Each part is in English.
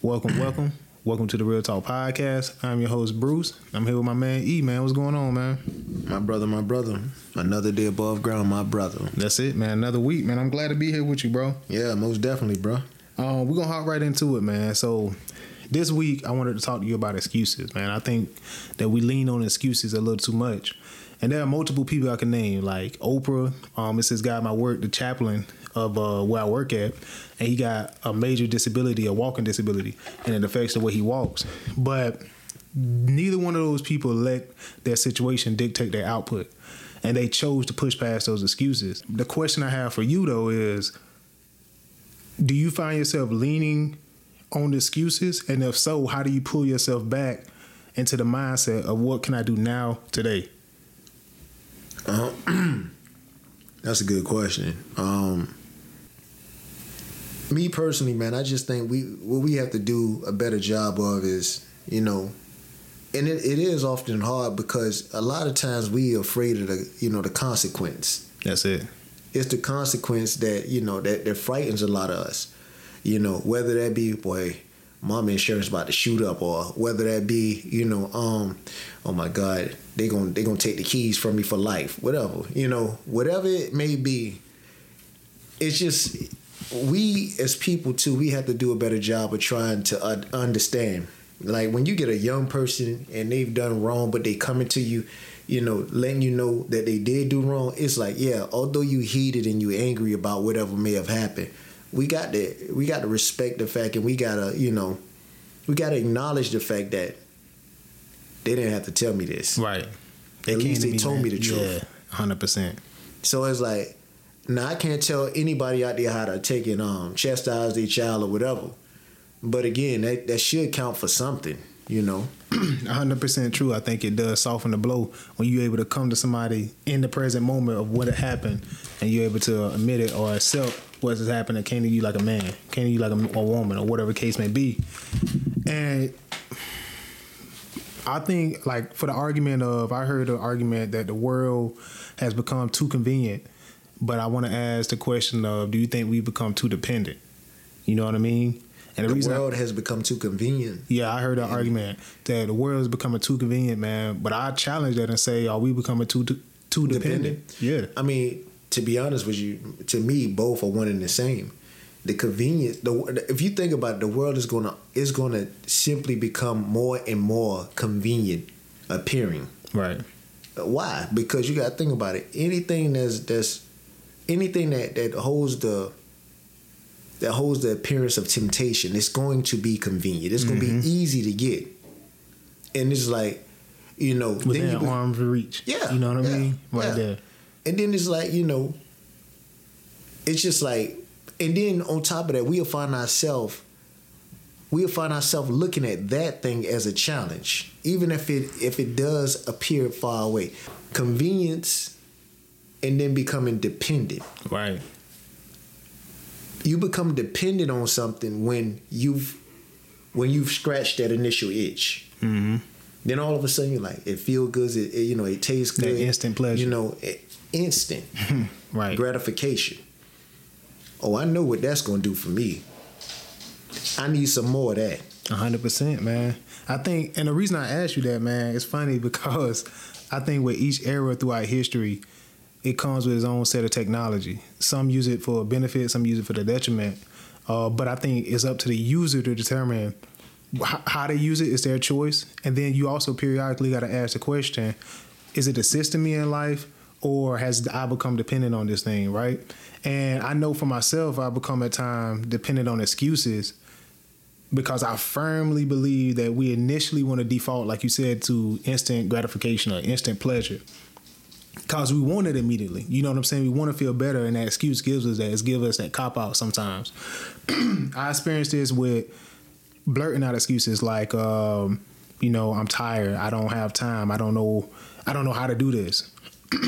Welcome, welcome. Welcome to the Real Talk Podcast. I'm your host, Bruce. I'm here with my man E, man. What's going on, man? My brother, my brother. Another day above ground, my brother. That's it, man. Another week, man. I'm glad to be here with you, bro. Yeah, most definitely, bro. Um, we're gonna hop right into it, man. So this week I wanted to talk to you about excuses, man. I think that we lean on excuses a little too much. And there are multiple people I can name, like Oprah. Um, it's this guy at my work, the chaplain of uh, where I work at, and he got a major disability, a walking disability, and it affects the way he walks. But neither one of those people let their situation dictate their output, and they chose to push past those excuses. The question I have for you though is, do you find yourself leaning on excuses, and if so, how do you pull yourself back into the mindset of what can I do now today? Uh, that's a good question. Um, me personally, man, I just think we what we have to do a better job of is, you know, and it, it is often hard because a lot of times we are afraid of the, you know, the consequence. That's it. It's the consequence that you know that that frightens a lot of us. You know, whether that be boy, mom insurance about to shoot up, or whether that be you know, um, oh my God, they gonna they gonna take the keys from me for life, whatever. You know, whatever it may be. It's just we as people too. We have to do a better job of trying to uh, understand. Like when you get a young person and they've done wrong, but they coming to you, you know, letting you know that they did do wrong. It's like, yeah, although you heated and you angry about whatever may have happened, we got to we got to respect the fact, and we gotta, you know, we gotta acknowledge the fact that they didn't have to tell me this. Right. At least they told that. me the truth. Yeah, hundred percent. So it's like, now I can't tell anybody out there how to take it um chastise their child or whatever. But again, that, that should count for something, you know. hundred percent true. I think it does soften the blow when you're able to come to somebody in the present moment of what happened, and you're able to admit it or accept what has happened and came to you like a man, came to you like a, a woman, or whatever case may be. And I think, like, for the argument of, I heard the argument that the world has become too convenient, but I want to ask the question of, do you think we've become too dependent? You know what I mean? And the, the world I, has become too convenient. Yeah, I heard that argument that the world is becoming too convenient, man. But I challenge that and say, are we becoming too too dependent? dependent? Yeah. I mean, to be honest with you, to me, both are one and the same. The convenience, the if you think about it, the world is gonna is gonna simply become more and more convenient appearing. Right. Why? Because you got to think about it. Anything that's that's anything that that holds the that holds the appearance of temptation, it's going to be convenient. It's going to Mm-hmm. be easy to get, and it's like, you know, within you, arm's reach. Yeah, you know what I mean, right yeah. there. And then it's like, you know, it's just like, and then on top of that, we'll find ourselves, we'll find ourselves looking at that thing as a challenge, even if it if it does appear far away. Convenience, and then becoming dependent. Right. You become dependent on something when you've when you've scratched that initial itch. Mm-hmm. Then all of a sudden you're like, it feels good. It, it, you know, it tastes good. That instant pleasure. You know, it, instant Right. gratification. Oh, I know what that's going to do for me. I need some more of that. A hundred percent, man. I think, and the reason I asked you that, man, it's funny because I think with each era throughout history, it comes with its own set of technology. Some use it for benefit, some use it for the detriment. Uh, but I think it's up to the user to determine h- how they use it. It's their choice, and then you also periodically got to ask the question: Is it assisting me in life, or has I become dependent on this thing? Right? And I know for myself, I become at times dependent on excuses because I firmly believe that we initially want to default, like you said, to instant gratification or instant pleasure. Cause we want it immediately. You know what I'm saying? We want to feel better, and that excuse gives us that. It gives us that cop out sometimes. I experienced this with blurting out excuses like, um, you know, I'm tired. I don't have time. I don't know. I don't know how to do this.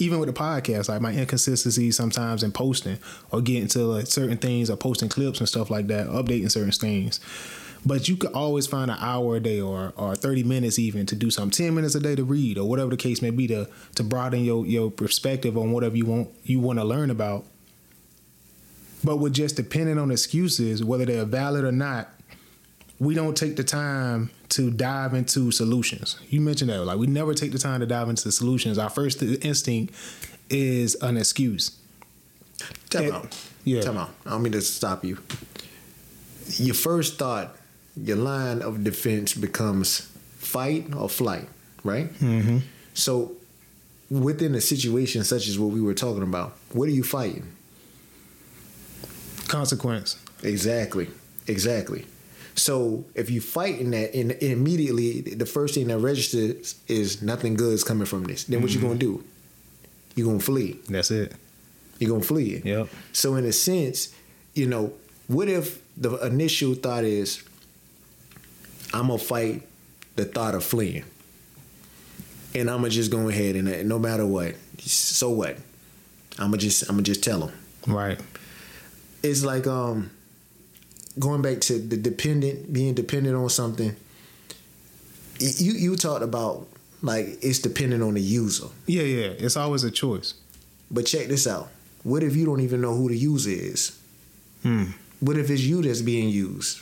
Even with the podcast, like my inconsistencies sometimes in posting or getting to like certain things or posting clips and stuff like that, updating certain things. But you could always find an hour a day or, or 30 minutes even to do something, 10 minutes a day to read or whatever the case may be to to broaden your, your perspective on whatever you want you want to learn about. But with just depending on excuses, whether they're valid or not, we don't take the time to dive into solutions. You mentioned that, like we never take the time to dive into solutions. Our first instinct is an excuse. Time out. yeah. Time out. I don't mean to stop you. Your first thought, your line of defense becomes fight or flight, right? Mm-hmm. So, within a situation such as what we were talking about, what are you fighting? Consequence. Exactly. Exactly. So if you fight in that, and immediately the first thing that registers is nothing good is coming from this. Then what you gonna do? You gonna flee. That's it. You're gonna flee. Yep. So in a sense, you know, what if the initial thought is, I'm gonna fight the thought of fleeing, and I'm gonna just go ahead and uh, no matter what, so what? I'm gonna just I'm gonna just tell them. Right. It's like um going back to the dependent being dependent on something. You you talked about like it's dependent on the user, Yeah, yeah. It's always a choice. but check this out. What if you don't even know who the user is? Hmm. What if it's you that's being used?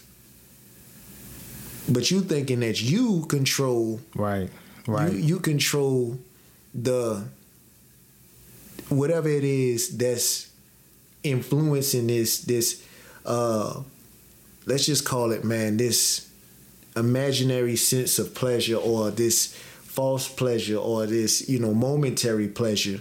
But you thinking that you control Right. Right. you, you control the whatever it is that's influencing this this uh let's just call it man this imaginary sense of pleasure or this false pleasure or this you know momentary pleasure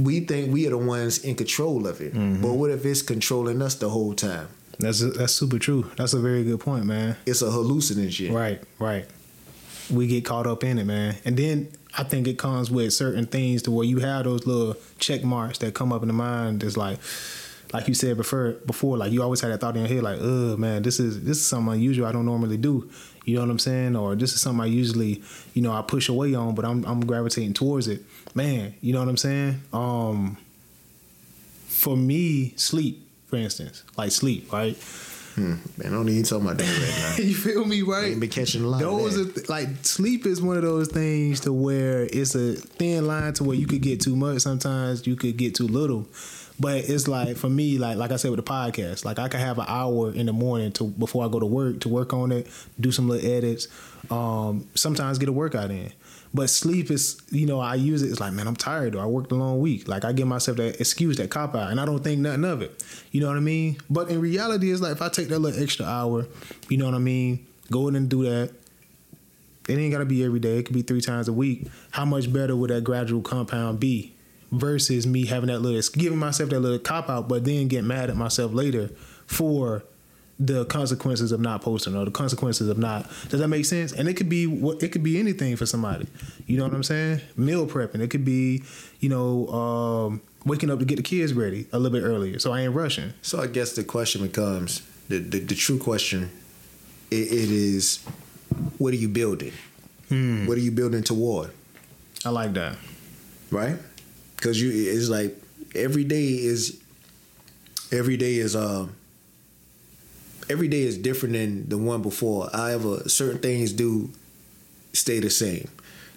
we think we are the ones in control of it but what if it's controlling us the whole time That's that's super true. That's a very good point, man. it's a hallucinogen Right, right. We get caught up in it, man. And then I think it comes with certain things to where you have those little check marks that come up in the mind. That's like, like you said before, before, like you always had that thought in your head, like, oh man, this is this is something unusual. I don't normally do. You know what I'm saying? Or this is something I usually, you know, I push away on, but I'm I'm gravitating towards it. Man, you know what I'm saying? Um, for me, sleep, for instance, like sleep, right? Hmm. man I don't talking about that right now you feel me, right? ain't been catching a lot of Those are th- like sleep is one of those things to where it's a thin line to where you could get too much. Sometimes you could get too little. But it's like for me, like like I said with the podcast, like I could have an hour in the morning to before I go to work to work on it, do some little edits. Um, sometimes get a workout in. But sleep is, you know, I use it. It's like, man, I'm tired. Or I worked a long week. Like I give myself that excuse, that cop out, and I don't think nothing of it. You know what I mean? But in reality, it's like if I take that little extra hour, you know what I mean? Go in and do that. It ain't gotta be every day. It could be three times a week. How much better would that gradual compound be versus me having that little giving myself that little cop out, but then get mad at myself later for the consequences of not posting or the consequences of not. Does that make sense? And it could be what it could be anything for somebody. You know what I'm saying? Meal prepping. It could be, you know, um, waking up to get the kids ready a little bit earlier, so I ain't rushing. So I guess the question becomes the the, the true question. It, it is, what are you building? Hmm. What are you building toward? I like that. Right? Because you, it's like every day is, every day is um. Every day is different than the one before. However, certain things do stay the same.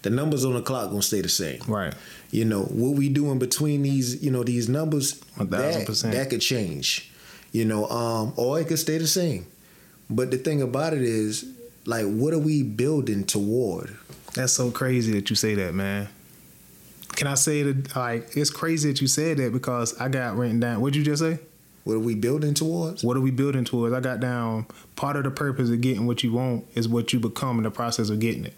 The numbers on the clock gonna stay the same. Right. You know what we do in between these, you know, these numbers. That, that could change. You know, um, or it could stay the same. But the thing about it is, like, what are we building toward? That's so crazy that you say that, man. Can I say that? Like, it's crazy that you said that because I got written down. What'd you just say? What are we building towards? What are we building towards? I got down. Part of the purpose of getting what you want is what you become in the process of getting it.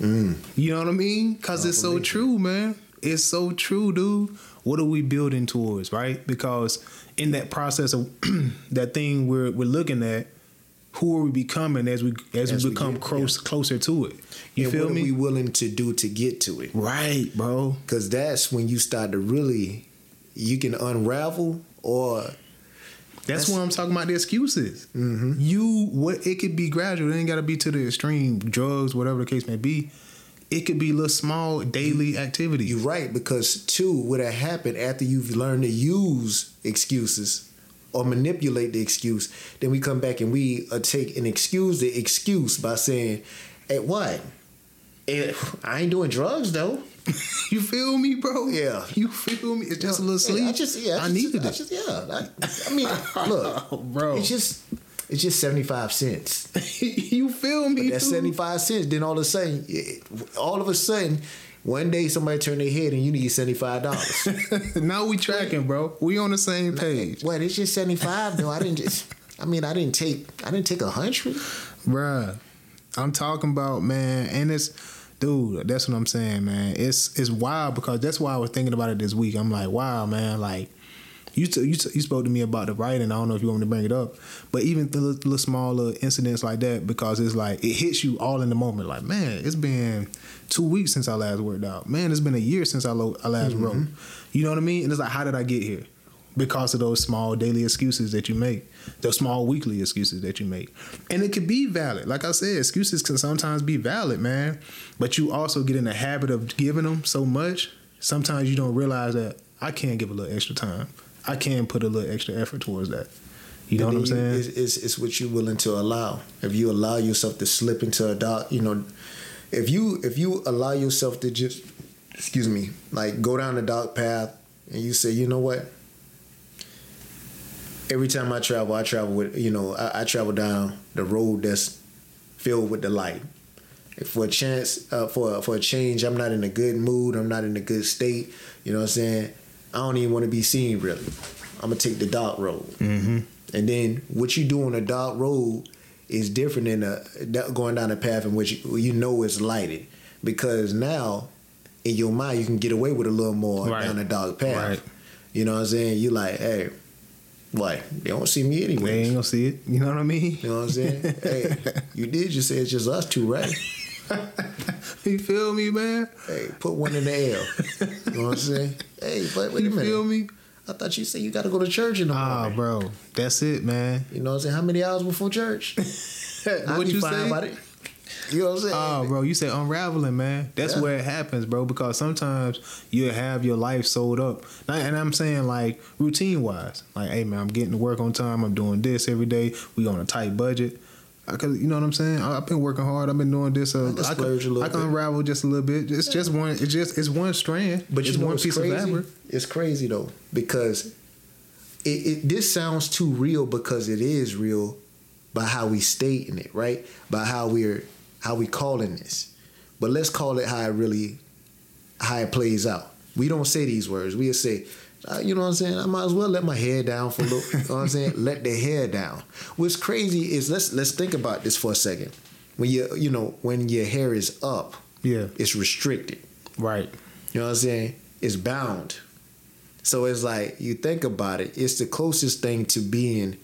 Mm. You know what I mean? Because it's so true, man. It's so true, dude. What are we building towards, right? Because in that process of that thing we're we're looking at, who are we becoming as we as, As we we become get- close closer to it? You and feel what me? are we willing to do to get to it? right, bro. Because that's when you start to really, you can unravel or That's, That's- what I'm talking about. The excuses. Mhm. You what it could be gradual. It ain't got to be to the extreme. Drugs, whatever the case may be. It could be little small daily activities. You're right because two, would have happened after you've learned to use excuses or manipulate the excuse, then we come back and we uh, take and excuse the excuse by saying, "Hey, what? I ain't doing drugs though. you feel me, bro? Yeah. You feel me? It's just a little Yeah, sleep. I just, yeah, I, I just- needed I it, just, yeah. I, I mean, look, bro. It's just It's just seventy five cents. you feel me? That's seventy five cents. Then all of a sudden, all of a sudden, one day somebody turn their head and you need seventy five dollars. now we tracking, bro. We on the same page, What? It's just seventy five though. I didn't just. I mean, I didn't take. I didn't take a hundred. bruh. I'm talking about man, and it's dude. That's what I'm saying, man. It's it's wild because that's why I was thinking about it this week. I'm like, wow, man, like. You, t- you, t- you spoke to me about the writing. I don't know if you want me to bring it up, but even the little, little smaller incidents like that, because it's like it hits you all in the moment. Like, man, it's been two weeks since I last worked out. Man, it's been a year since I, lo- I last mm-hmm. wrote. You know what I mean? And it's like, how did I get here? Because of those small daily excuses that you make, those small weekly excuses that you make, and it can be valid. Like I said, excuses can sometimes be valid, man. But you also get in the habit of giving them so much. Sometimes you don't realize that I can give a little extra time. I can put a little extra effort towards that. You know what I'm saying? It's, it's, it's what you're willing to allow. If you allow yourself to slip into a dark, you know, if you if you allow yourself to just, excuse me, like go down the dark path, and you say, you know what? Every time I travel, I travel with, you know, I, I travel down the road that's filled with the light. If for a chance, uh, for for a change, I'm not in a good mood. I'm not in a good state. You know what I'm saying? I don't even want to be seen really. I'm gonna take the dark road. mm-hmm. And then what you do on a dark road is different than a, going down a path in which you, you know it's lighted. Because now, in your mind, you can get away with a little more Right. down a dark path. Right. You know what I'm saying? You like, hey, what? They don't see me anyway. They ain't gonna see it. You know what I mean? You know what I'm saying? hey, you did just say it's just us two, right? you feel me, man? Hey, put one in the air. You know what I'm saying? Hey, but wait a minute. You feel me? I thought you said you got to go to church in the morning. Ah, bro, that's it, man. You know what I'm saying? How many hours before church? What you fine say? about it. You know what I'm saying? Oh, bro, you said unraveling, man. That's Yeah. where it happens, bro. Because sometimes you have your life sold up, and I'm saying like routine wise, like, hey, man, I'm getting to work on time. I'm doing this every day. We on a tight budget. I could, you know what I'm saying? I- I've been working hard. I've been doing this. Uh, I can I, splurge a can, little I can bit. unravel just a little bit. It's just one. It's just it's one strand. But it's you know one what's piece crazy? of fabric. It's crazy though because it, it this sounds too real because it is real by how we stating it, right? By how we're how we calling this. But let's call it how it really how it plays out. We don't say these words. We just say, uh, you know what I'm saying? I might as well let my hair down for a little. you know what I'm saying? Let the hair down. What's crazy is let's let's think about this for a second. When you you know when your hair is up, Yeah, it's restricted. right. You know what I'm saying? It's bound. So it's like you think about it, it's the closest thing to being,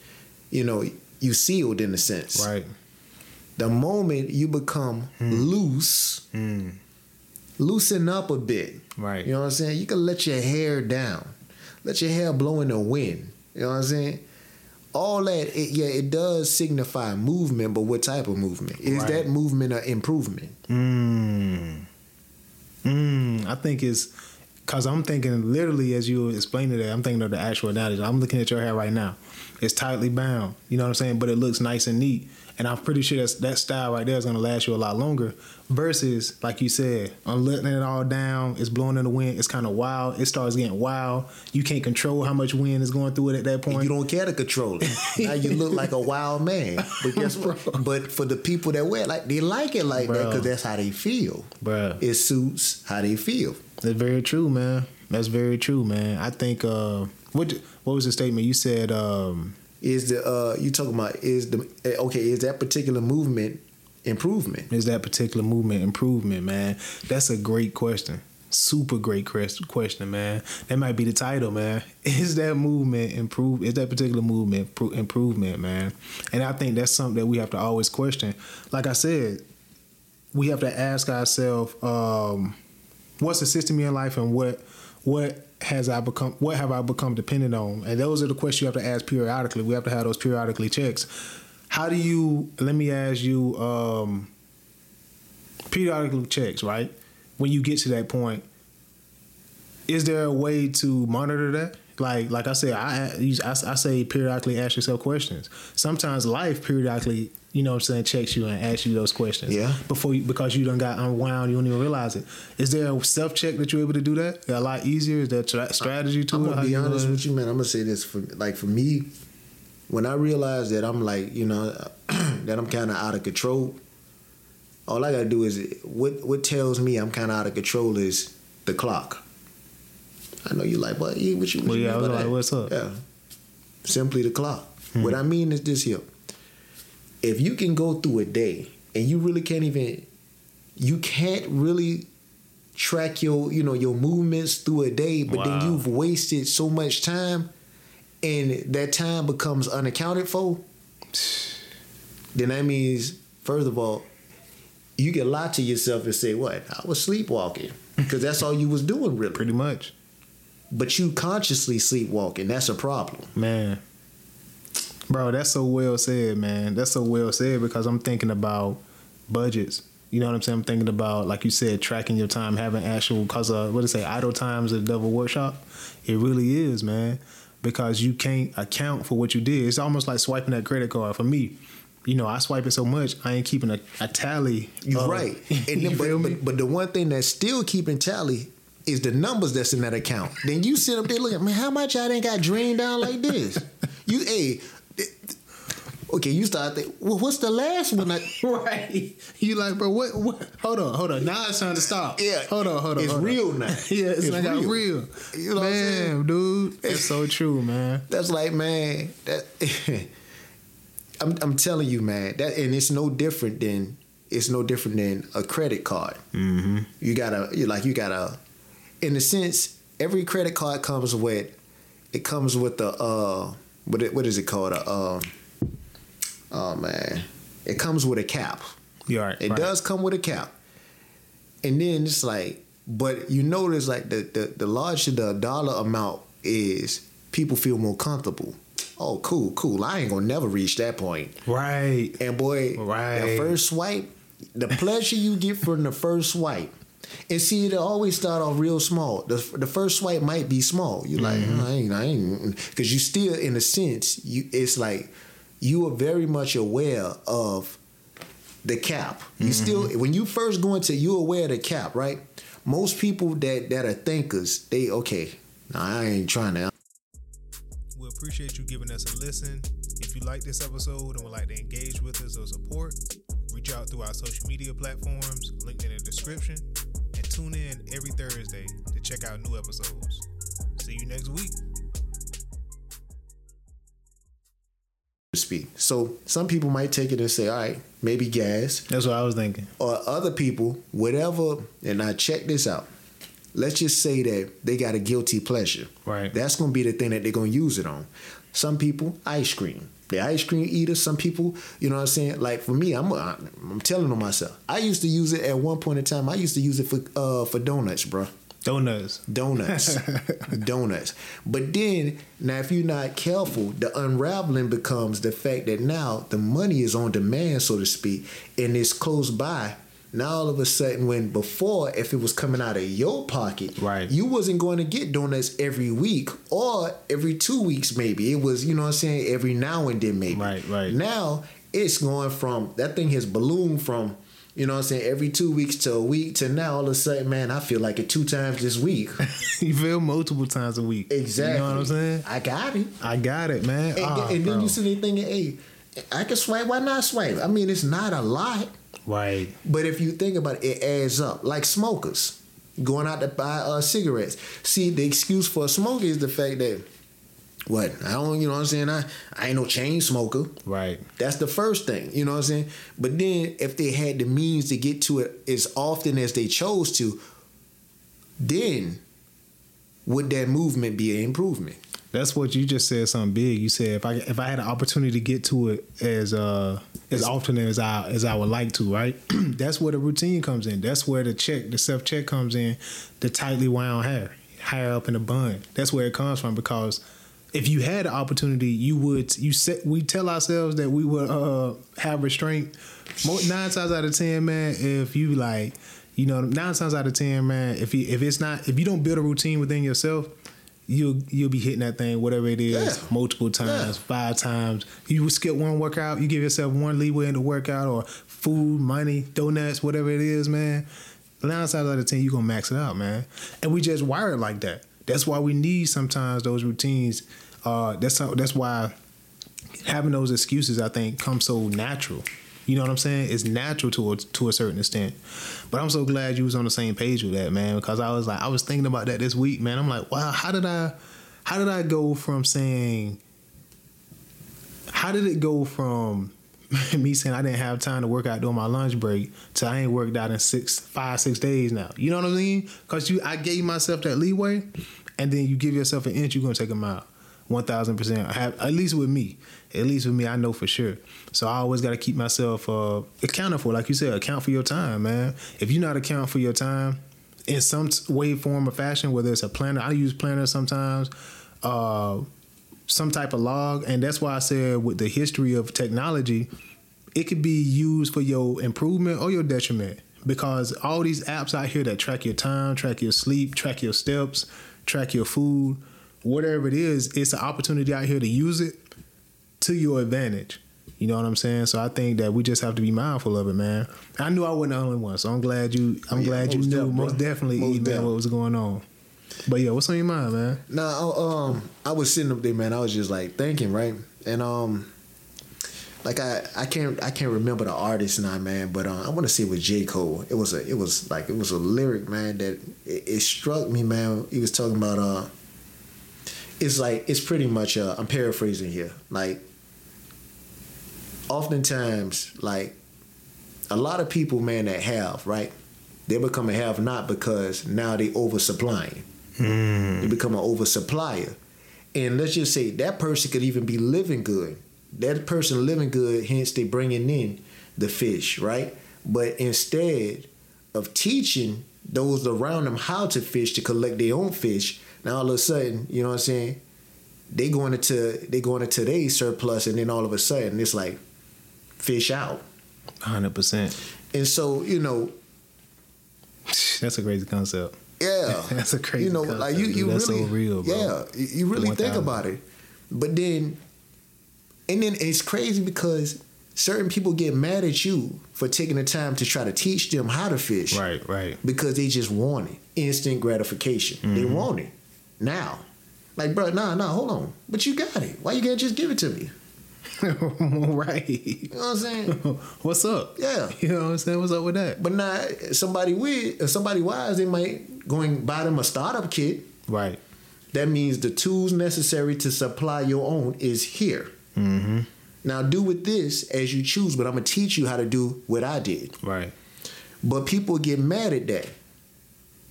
you know, you sealed in a sense. Right. The moment you become loose, Mm. loosen up a bit. Right. You know what I'm saying? You can let your hair down. Let your hair blow in the wind. You know what I'm saying? All that, it, yeah, it does signify movement, but what type of movement? Is Right. that movement an improvement? Mm. Mm. I think it's because I'm thinking literally as you explained it, I'm thinking of the actual analogy. I'm looking at your hair right now. It's tightly bound. You know what I'm saying? But it looks nice and neat. And I'm pretty sure that's, that style right there is going to last you a lot longer. Versus, like you said, I'm letting it all down. It's blowing in the wind. It's kind of wild. It starts getting wild. You can't control how much wind is going through it at that point. You don't care to control it. now you look like a wild man. But guess what? But for the people that wear it, like they like it like that because that's how they feel. It suits how they feel. That's very true, man. That's very true, man. I think uh what what was the statement you said um Is the uh you talking about is the okay? Is that particular movement improvement? is that particular movement improvement, man? That's a great question. Super great question, man. That might be the title, man. Is that movement improve? Is that particular movement pro- improvement, man? And I think that's something that we have to always question. Like I said, we have to ask ourselves, um, what's assisting me in life, and what what has I become? What have I become dependent on? And those are the questions you have to ask periodically. We have to have those periodically checks. How do you? Let me ask you. Um, periodically checks, right? When you get to that point, is there a way to monitor that? Like, like I said, I, I, I say periodically ask yourself questions. Sometimes life periodically, you know, what I'm saying, checks you and asks you those questions. Yeah. Before you, because you done got unwound, you don't even realize it. Is there a self check that you're able to do that? A lot easier. Is there a tra- strategy to I'm it? gonna be honest with you, man. I'm gonna say this for like for me. when I realize that I'm like, you know, that I'm kind of out of control, all I gotta do is what what tells me I'm kind of out of control is the clock. I know you like, but what you? What Well, you yeah, I mean was like, that? what's up? Yeah, simply the clock. Hmm. What I mean is this here: if you can go through a day and you really can't even, you can't really track your you know your movements through a day, but then you've wasted so much time, and that time becomes unaccounted for. Then that means, first of all, you can lie to yourself and say, "What? I was sleepwalking," because that's all you was doing, really. Pretty much, But you consciously sleepwalking. That's a problem. man. Bro, that's so well said, man. That's so well said because I'm thinking about budgets. You know what I'm saying? I'm thinking about, like you said, tracking your time, having actual, cause uh, what do say, idle times at the devil workshop. It really is, man, because you can't account for what you did. It's almost like swiping that credit card. For me, you know, I swipe it so much, I ain't keeping a, a tally. You're of- right. And you then, but, but, but the one thing that's still keeping tally is the numbers that's in that account. Then you sit up there looking, man, how much I didn't got drained down like this? you, hey, okay, you start thinking, well, what's the last one? I, right. You like, bro, what, what? Hold on, hold on. Now it's time to stop. Yeah. Hold on, hold on. It's hold on. real now. yeah, it's, It's like real. real. You know what I'm man, saying? dude. It's so true, man. that's like, man, that. I'm, I'm telling you, man, that and it's no different than it's no different than a credit card. Mm-hmm. You gotta, you like, you gotta, in a sense, every credit card comes with, it comes with the, uh, what it, what is it called? A, um, oh man, it comes with a cap. You all right? It right. does come with a cap. And then it's like, but you notice like the, the, the larger the dollar amount is, people feel more comfortable. Oh, cool, cool. I ain't gonna never reach that point. Right. And boy, Right. the first swipe, the pleasure you get from the first swipe. And see, it always start off real small. The, the first swipe might be small. You like, Mm-hmm. I ain't, I ain't, because you still, in a sense, you it's like you are very much aware of the cap. You still, when you first go into, you aware of the cap, right? Most people that that are thinkers, they okay. Nah, I ain't trying to. We appreciate you giving us a listen. If you like this episode and would like to engage with us or support, reach out through our social media platforms, linked in the description, and tune in every Thursday to check out new episodes. See you next week. speak. So some people might take it and say, all right, maybe gas. That's what I was thinking. or other people, whatever, and I check this out. Let's just say that they got a guilty pleasure. Right. That's gonna be the thing that they're gonna use it on. Some people, ice cream. The ice cream eater. Some people, you know what I'm saying. Like for me, I'm I'm telling on myself. I used to use it at one point in time. I used to use it for uh for donuts, bro. Donuts. Donuts, donuts. But then now, if you're not careful, the unraveling becomes the fact that now the money is on demand, so to speak, and it's close by. Now all of a sudden, when before, if it was coming out of your pocket, Right. you wasn't going to get donuts every week or every two weeks, maybe. It was, you know what I'm saying, every now and then, maybe. Right, right. Now it's going from that thing has ballooned from, you know what I'm saying, every two weeks to a week to now all of a sudden, man, I feel like it two times this week. you feel multiple times a week. Exactly. You know what I'm saying? I got it. I got it, man. And, Ah, and then you sitting there thinking, hey, I can swipe. Why not swipe? I mean, it's not a lot, Right. but if you think about it, it adds up. Like smokers going out to buy uh, cigarettes. See, the excuse for a smoker is the fact that what I don't, you know what I'm saying. I I ain't no chain smoker. Right. That's the first thing, you know what I'm saying? But then if they had the means to get to it as often as they chose to, then would that movement be an improvement? That's what you just said. Something big. You said if I if I had an opportunity to get to it as uh as often as I as I would like to, right? That's where the routine comes in. That's where the check, the self check comes in. The tightly wound hair, higher up in the bun. That's where it comes from because if you had the opportunity, you would. You said we tell ourselves that we would uh have restraint. Nine times out of ten, man, if you like, you know, nine times out of ten, man, if you if it's not if you don't build a routine within yourself, you'll you'll be hitting that thing, whatever it is, Yeah. multiple times, Yeah. five times. You skip one workout, you give yourself one leeway in the workout, or food, money, donuts, whatever it is, man. Nine times out of ten, you gonna max it out, man. And we just wired like that. That's why we need sometimes those routines. Uh, that's that's why having those excuses, I think, come so natural. You know what I'm saying? It's natural to a, to a certain extent. But I'm so glad you was on the same page with that, man, because I was like, I was thinking about that this week, man. I'm like, wow, how did I, how did I go from saying, how did it go from me saying I didn't have time to work out during my lunch break to I ain't worked out in six, five, six days now. You know what I mean? Because you, I gave myself that leeway, and then you give yourself an inch, you're gonna take a mile, one thousand percent. At least with me, at least with me, I know for sure. So I always got to keep myself uh, accounted for, like you said, account for your time, man. If you're not account for your time in some way, form, or fashion, whether it's a planner, I use planner sometimes. Uh, some type of log, and that's why I said with the history of technology, it could be used for your improvement or your detriment. Because all these apps out here that track your time, track your sleep, track your steps, track your food, whatever it is, it's an opportunity out here to use it to your advantage. You know what I'm saying? So I think that we just have to be mindful of it, man. I knew I wasn't the only one, so I'm glad you. I'm Yeah, glad you knew def, most definitely, Most def. what was going on. But yeah, what's on your mind, man? Nah, I- um, I was sitting up there, man. I was just like thinking, right? And um, like I, I can't, I can't remember the artist now, man. But uh, I want to say it was J Cole. It was a, it was like it was a lyric, man, that it, it struck me, man. He was talking about uh, it's like it's pretty much I'm paraphrasing here, like. Oftentimes, like a lot of people, man, that have right, they become a have not because now they oversupplying. Hmm. They become an oversupplier. And let's just say that person could even be living good. That person living good, hence they bringing in the fish, right? But instead of teaching those around them how to fish to collect their own fish, now all of a sudden, you know what I'm saying? They going into they going into their surplus, and then all of a sudden it's like fish out. Hundred percent. And so you know, That's a crazy concept. Yeah, That's a crazy You know, concept, like you, you That's so really, real, bro. yeah, you- really think 1000. about it. But then, and then it's crazy because certain people get mad at you for taking the time to try to teach them how to fish, Right, right. Because they just want it, instant gratification. They Mm-hmm. want it now. Like, bro, nah, nah, hold on. But you got it. Why you can't just give it to me? right. You know what I'm saying? What's up? Yeah. You know what I'm saying? What's up with that? But now, somebody with, somebody wise, they might go and buy them a startup kit. Right. That means the tools necessary to supply your own is here. Mm-hmm. Now do with this as you choose, but I'm gonna teach you how to do what I did. Right. But people get mad at that.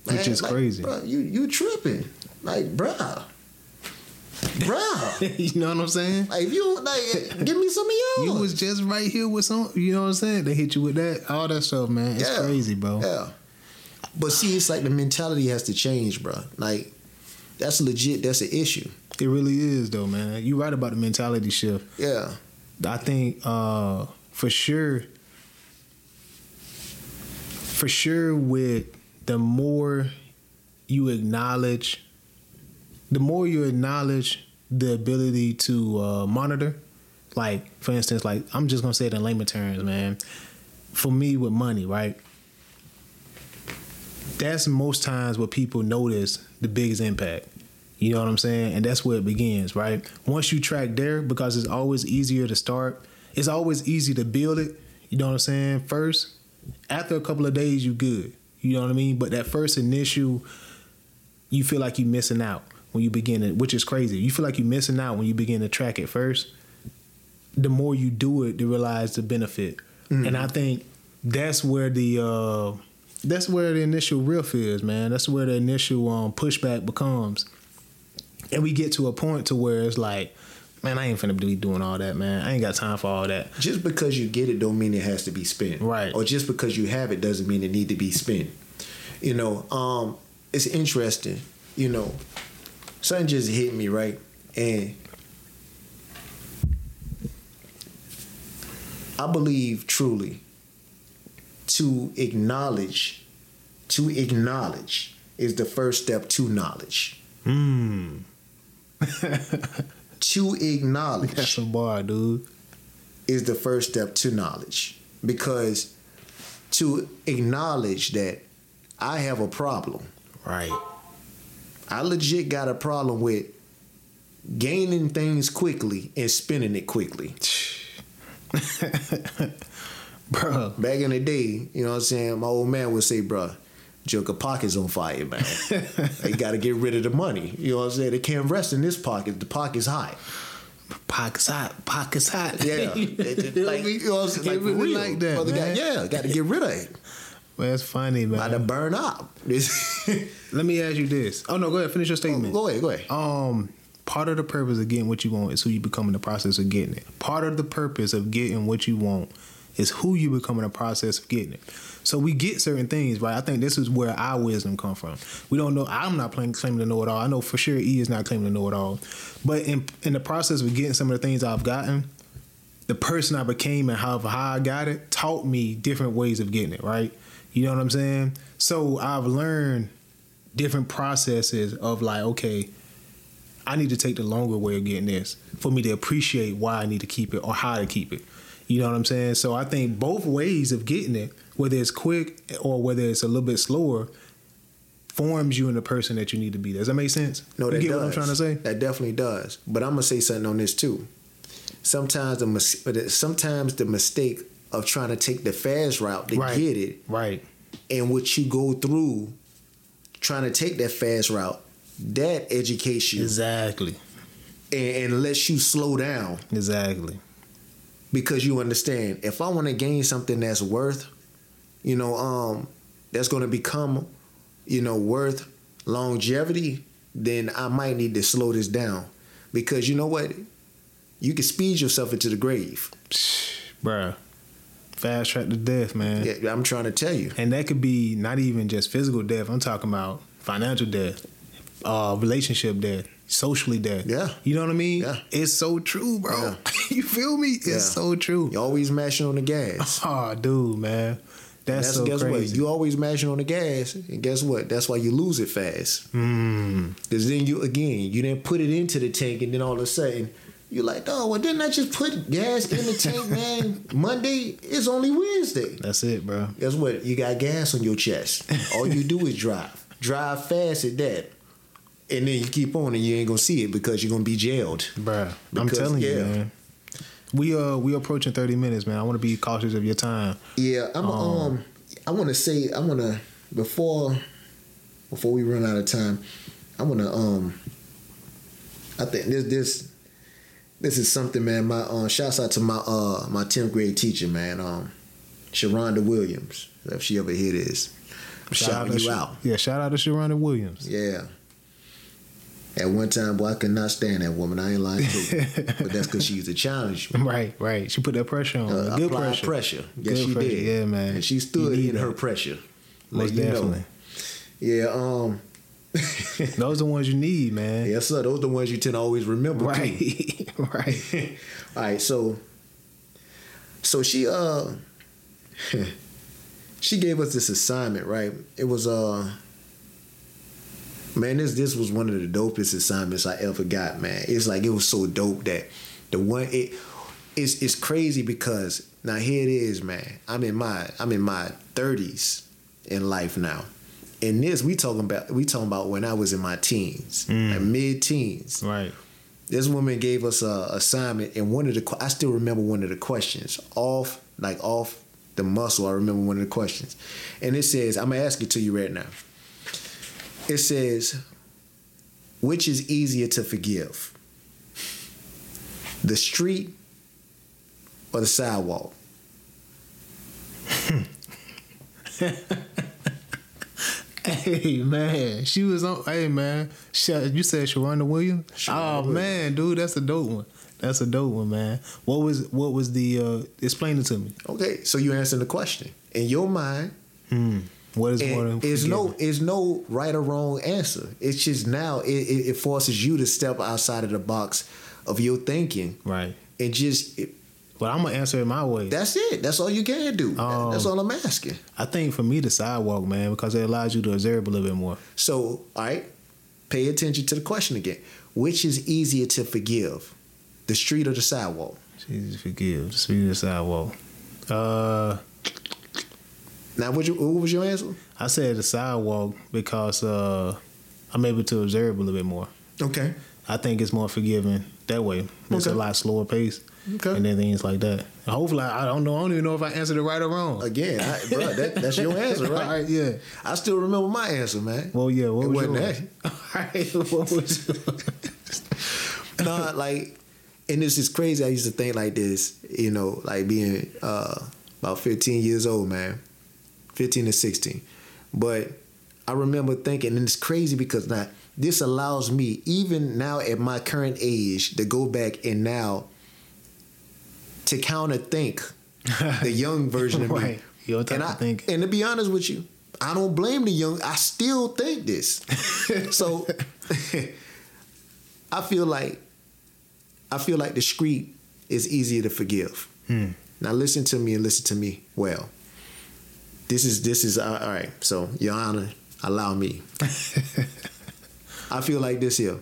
Which is like, crazy. Bro, you you tripping. Like, bruh. Bruh. you know what I'm saying? like if you like give me some of yours. You was just right here with some. You know what I'm saying? They hit you with that, all that stuff, man. It's Yeah. crazy, bro. Yeah. But see, it's like the mentality has to change, bro. Like, that's legit, that's an issue. It really is, though, man. You right about the mentality shift. Yeah. I think uh, for sure, for sure, with the more you acknowledge, the more you acknowledge the ability to uh, monitor. Like, for instance, like I'm just gonna say it in layman terms, man. For me, with money, right? That's most times what people notice the biggest impact. You know what I'm saying? And that's where it begins, right? Once you track there, because it's always easier to start, it's always easy to build it. You know what I'm saying? First, after a couple of days, you good. You know what I mean? But that first initial, you feel like you're missing out when you begin it, which is crazy. You feel like you're missing out when you begin to track it first. The more you do it, to realize the benefit. And I think that's where the uh, that's where the initial riff is, man. That's where the initial um, pushback becomes and we get to a point to where it's like, man, I ain't finna be doing all that, man. I ain't got time for all that. Just because you get it don't mean it has to be spent. Right. Or just because you have it doesn't mean it need to be spent. You know, um, it's interesting, you know, something just hit me, right? And I believe truly to acknowledge, to acknowledge is the first step to knowledge. Hmm. To acknowledge That's a bar, dude. is the first step to knowledge because to acknowledge that I have a problem. Right. I legit got a problem with gaining things quickly and spending it quickly. Bro, Back in the day, you know what I'm saying? My old man would say, bro, Joker pocket's on fire, man. you got to get rid of the money. You know what I'm saying? They can't rest in this pocket. The pocket's hot. pockets hot, pockets hot. Yeah. It- it- like, you know what I'm saying? Like, really like that, man. yeah, got to get rid of it. Man, that's funny, man. About to burn up. Let me ask you this. Oh no, go ahead. Finish your statement. go ahead, go ahead. Um, part of the purpose of getting what you want is who you become in the process of getting it. Part of the purpose of getting what you want is who you become in the process of getting it. So we get certain things, right? I think this is where our wisdom come from. We don't know. I'm not playing, claiming to know it all. I know for sure E is not claiming to know it all. But in in the process of getting some of the things I've gotten, the person I became and how how I got it taught me different ways of getting it. Right? You know what I'm saying? So I've learned different processes of like, okay, I need to take the longer way of getting this for me to appreciate why I need to keep it or how to keep it. You know what I'm saying? So I think both ways of getting it, whether it's quick or whether it's a little bit slower, forms you in the person that you need to be. Does that make sense? No, you that get does. what I'm trying to say? That definitely does. But I'm gonna say something on this too. Sometimes the mis- sometimes the mistake of trying to take the fast route to Right. get it, Right. and what you go through trying to take that fast route, that educates you Exactly. and, and lets you slow down Exactly. because you understand if I want to gain something that's worth, you know, um, that's going to become, you know, worth longevity, then I might need to slow this down because you know what, you can speed yourself into the grave. Bruh. Fast track to death, man. Yeah, I'm trying to tell you. And that could be not even just physical death. I'm talking about financial death, uh, relationship death, socially death. Yeah. You know what I mean? Yeah. It's so true, bro. Yeah. you feel me? It's Yeah. so true. You always mashing on the gas. Oh, dude, man. That's, That's, so guess crazy. what? You always mashing on the gas, and guess what? That's why you lose it fast. mm, Because then you again, you didn't put it into the tank, and then all of a sudden, you're like, oh, well, didn't I just put gas in the tank, man? Monday is only Wednesday. that's it, bro. Guess what? You got gas on your chest. All you do is drive. Drive fast at that. And then you keep on and you ain't gonna see it because you're gonna be jailed. Bruh. I'm Because, telling you, yeah. man. We uh we approaching 30 minutes, man. I want to be cautious of your time. Yeah, I'm Um, um I wanna say I wanna before before we run out of time, I wanna um I think this this this is something, man. My uh shouts out to my uh my 10th grade teacher, man. Um Sharonda Williams. If she ever hear this. I'm shouting to you Sh- out. Yeah, shout out to Sharonda Williams. Yeah. At one time, boy, I could not stand that woman. I ain't lying to you. but that's because she used to challenge me. Right, right. She put that pressure on. Uh, Good pressure. pressure. Yes, Good she pressure. did. Yeah, man. And she stood in that. her pressure. Most you know. definitely. Yeah, um Those are the ones you need, man. Yes, sir. Those are the ones you tend to always remember. Right. right. All right, so so she uh she gave us this assignment, right? It was uh man, this this was one of the dopest assignments I ever got, man. It's like it was so dope that the one it it's it's crazy because now here it is, man. I'm in my I'm in my 30s in life now. And this we talking about we talking about when I was in my teens, Mm. like mid teens Right. this woman gave us a assignment and one of the I still remember one of the questions. Off like off the muscle I remember one of the questions. And it says I'm gonna ask it to you right now. It says which is easier to forgive the street or the sidewalk Hey man, she was on. Hey man, you said Sharonda Williams. Sharonda oh Williams. man, dude, that's a dope one. That's a dope one, man. What was what was the? uh Explain it to me. okay so you answering the question in your mind Hmm. What is more it's no, it's no right or wrong answer. It's just now it, it, it forces you to step outside of the box of your thinking right. and just But I'm gonna answer it my way. that's it. That's all you can do. Um, that's all I'm asking. I think for me the sidewalk, man, because it allows you to observe a little bit more. So, all right, pay attention to the question again. Which is easier to forgive, the street or the sidewalk? Jesus forgive. Just be the sidewalk. Uh, Now, what, you, what was your answer? I said the sidewalk because uh, I'm able to observe a little bit more. Okay. I think it's more forgiving that way. It's Okay. a lot slower pace. Okay. And then things like that. Hopefully, I I don't know. I don't even know if I answered it right or wrong. Again, I, bro, that, that's your answer, All right? yeah. I still remember my answer, man. Well, yeah. What It was wasn't yours? All right. What was yours? no, like, and this is crazy. I used to think like this, you know, like being uh, about 15 years old, man, 15 to 16. But I remember thinking, and it's crazy because now this allows me, even now at my current age, to go back and now to counter think the young version of me. Right. Your type and I, thinking. And to be honest with you, I don't blame the young. I still think this. so I feel like I feel like the street is easier to forgive. Hmm. Now listen to me and listen to me well. This is this is uh, all right. So Your Honor, allow me. I feel like this here.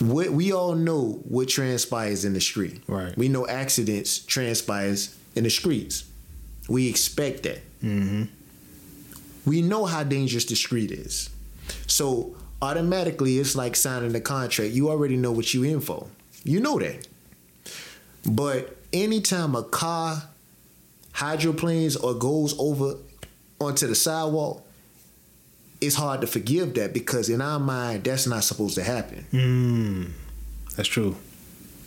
What we all know what transpires in the street. Right. We know accidents transpires in the streets. We expect that. Mm-hmm. We know how dangerous the street is. So automatically it's like signing a contract. You already know what you in for. You know that. But anytime a car hydroplanes or goes over onto the sidewalk, it's hard to forgive that because in our mind that's not supposed to happen. Mm. That's true.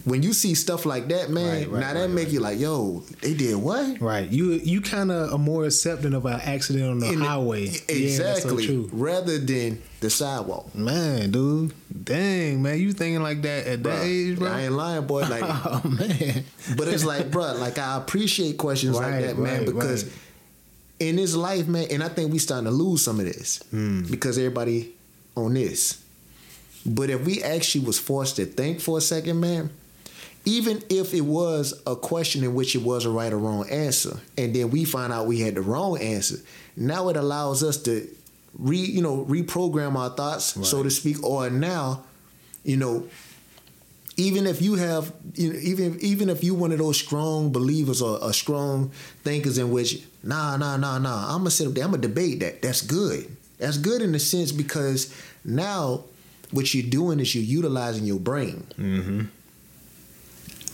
When you see stuff like that, man, Right, right, now that right, make you like, yo, they did what? Right. You you kind of are more accepting of an accident on the In the- highway. Yeah, so exactly. Rather than the sidewalk. Man, dude. Dang, man. You thinking like that at that age, bro? I ain't lying, boy. Like oh, man. But it's like, bro, like I appreciate questions like that, man, because. In this life, man, and I think we starting to lose some of this Hmm. because everybody on this. But if we actually was forced to think for a second, man, even if it was a question in which it was a right or wrong answer, and then we find out we had the wrong answer, now it allows us to re, you know, reprogram our thoughts, so to speak, or now, you know, even if you have you know, even even if you one of those strong believers or, or strong thinkers in which nah nah nah nah I'm gonna sit up there I'm gonna debate that. That's good. That's good in the sense because now what you're doing is you're utilizing your brain. Mm-hmm.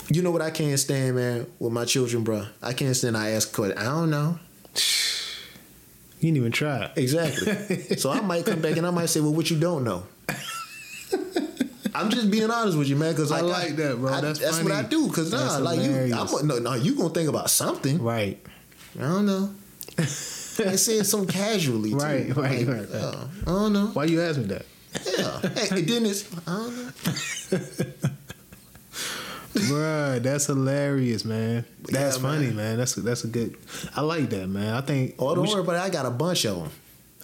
you know what I can't stand man with my children bro I can't stand I ask questions. I don't know. You didn't even try. exactly. So I might come back and I might say well what you don't know I'm just being honest with you, man. Because I like that, bro. That's what funny. I do. Because nah, That's like you. I'm, no, no, you gonna think about something. Right. I don't know. I said something casually, too. Right, right, Like, right, right. uh, I don't know. Why you ask me that? Yeah. hey, it's I don't know. Bruh, that's hilarious, man. That's Yeah, funny, man. man. That's a, that's a good. I like that, man. I think. Oh, don't worry it. I got a bunch of them.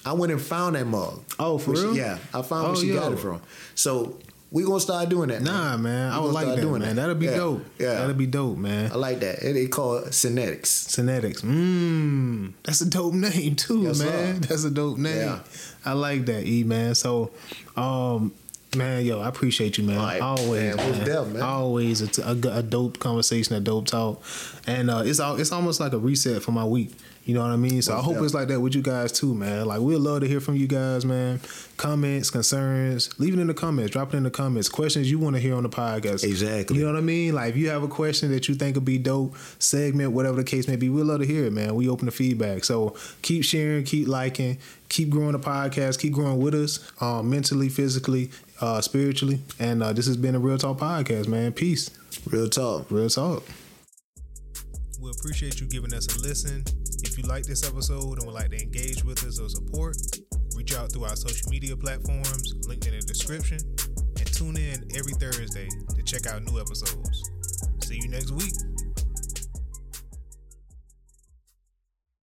I went and found that mug. Oh, for Where she- real? yeah, I found Oh, where she got it from. So we gonna start doing that. Nah, man. I We would like start that, doing man. that. That'll be Yeah, dope. yeah. That'll be dope, man. I like that. It, they call it synetics. Synetics. Mmm. That's a dope name too, Yes, man. sir. That's a dope name. Yeah. I like that, E man. So, um, man, yo, I appreciate you, man. Always, man. man. Def, man. Always a, a, a dope conversation, a dope talk, and uh, it's all, it's almost like a reset for my week. You know what I mean? So I hope it's like that with you guys too, man. Like we'd love to hear from you guys, man. Comments, concerns, leave it in the comments. Drop it in the comments. Questions you want to hear on the podcast. Exactly. You know what I mean? Like if you have a question that you think would be dope, segment, whatever the case may be, we'd love to hear it, man. We open the feedback. So keep sharing, keep liking, keep growing the podcast, keep growing with us, um, mentally, physically, uh, spiritually. And uh, this has been a Real Talk Podcast, man. Peace. Real talk. Real talk. We appreciate you giving us a listen. If you like this episode and would like to engage with us or support, reach out through our social media platforms, linked in the description, and tune in every Thursday to check out new episodes. See you next week.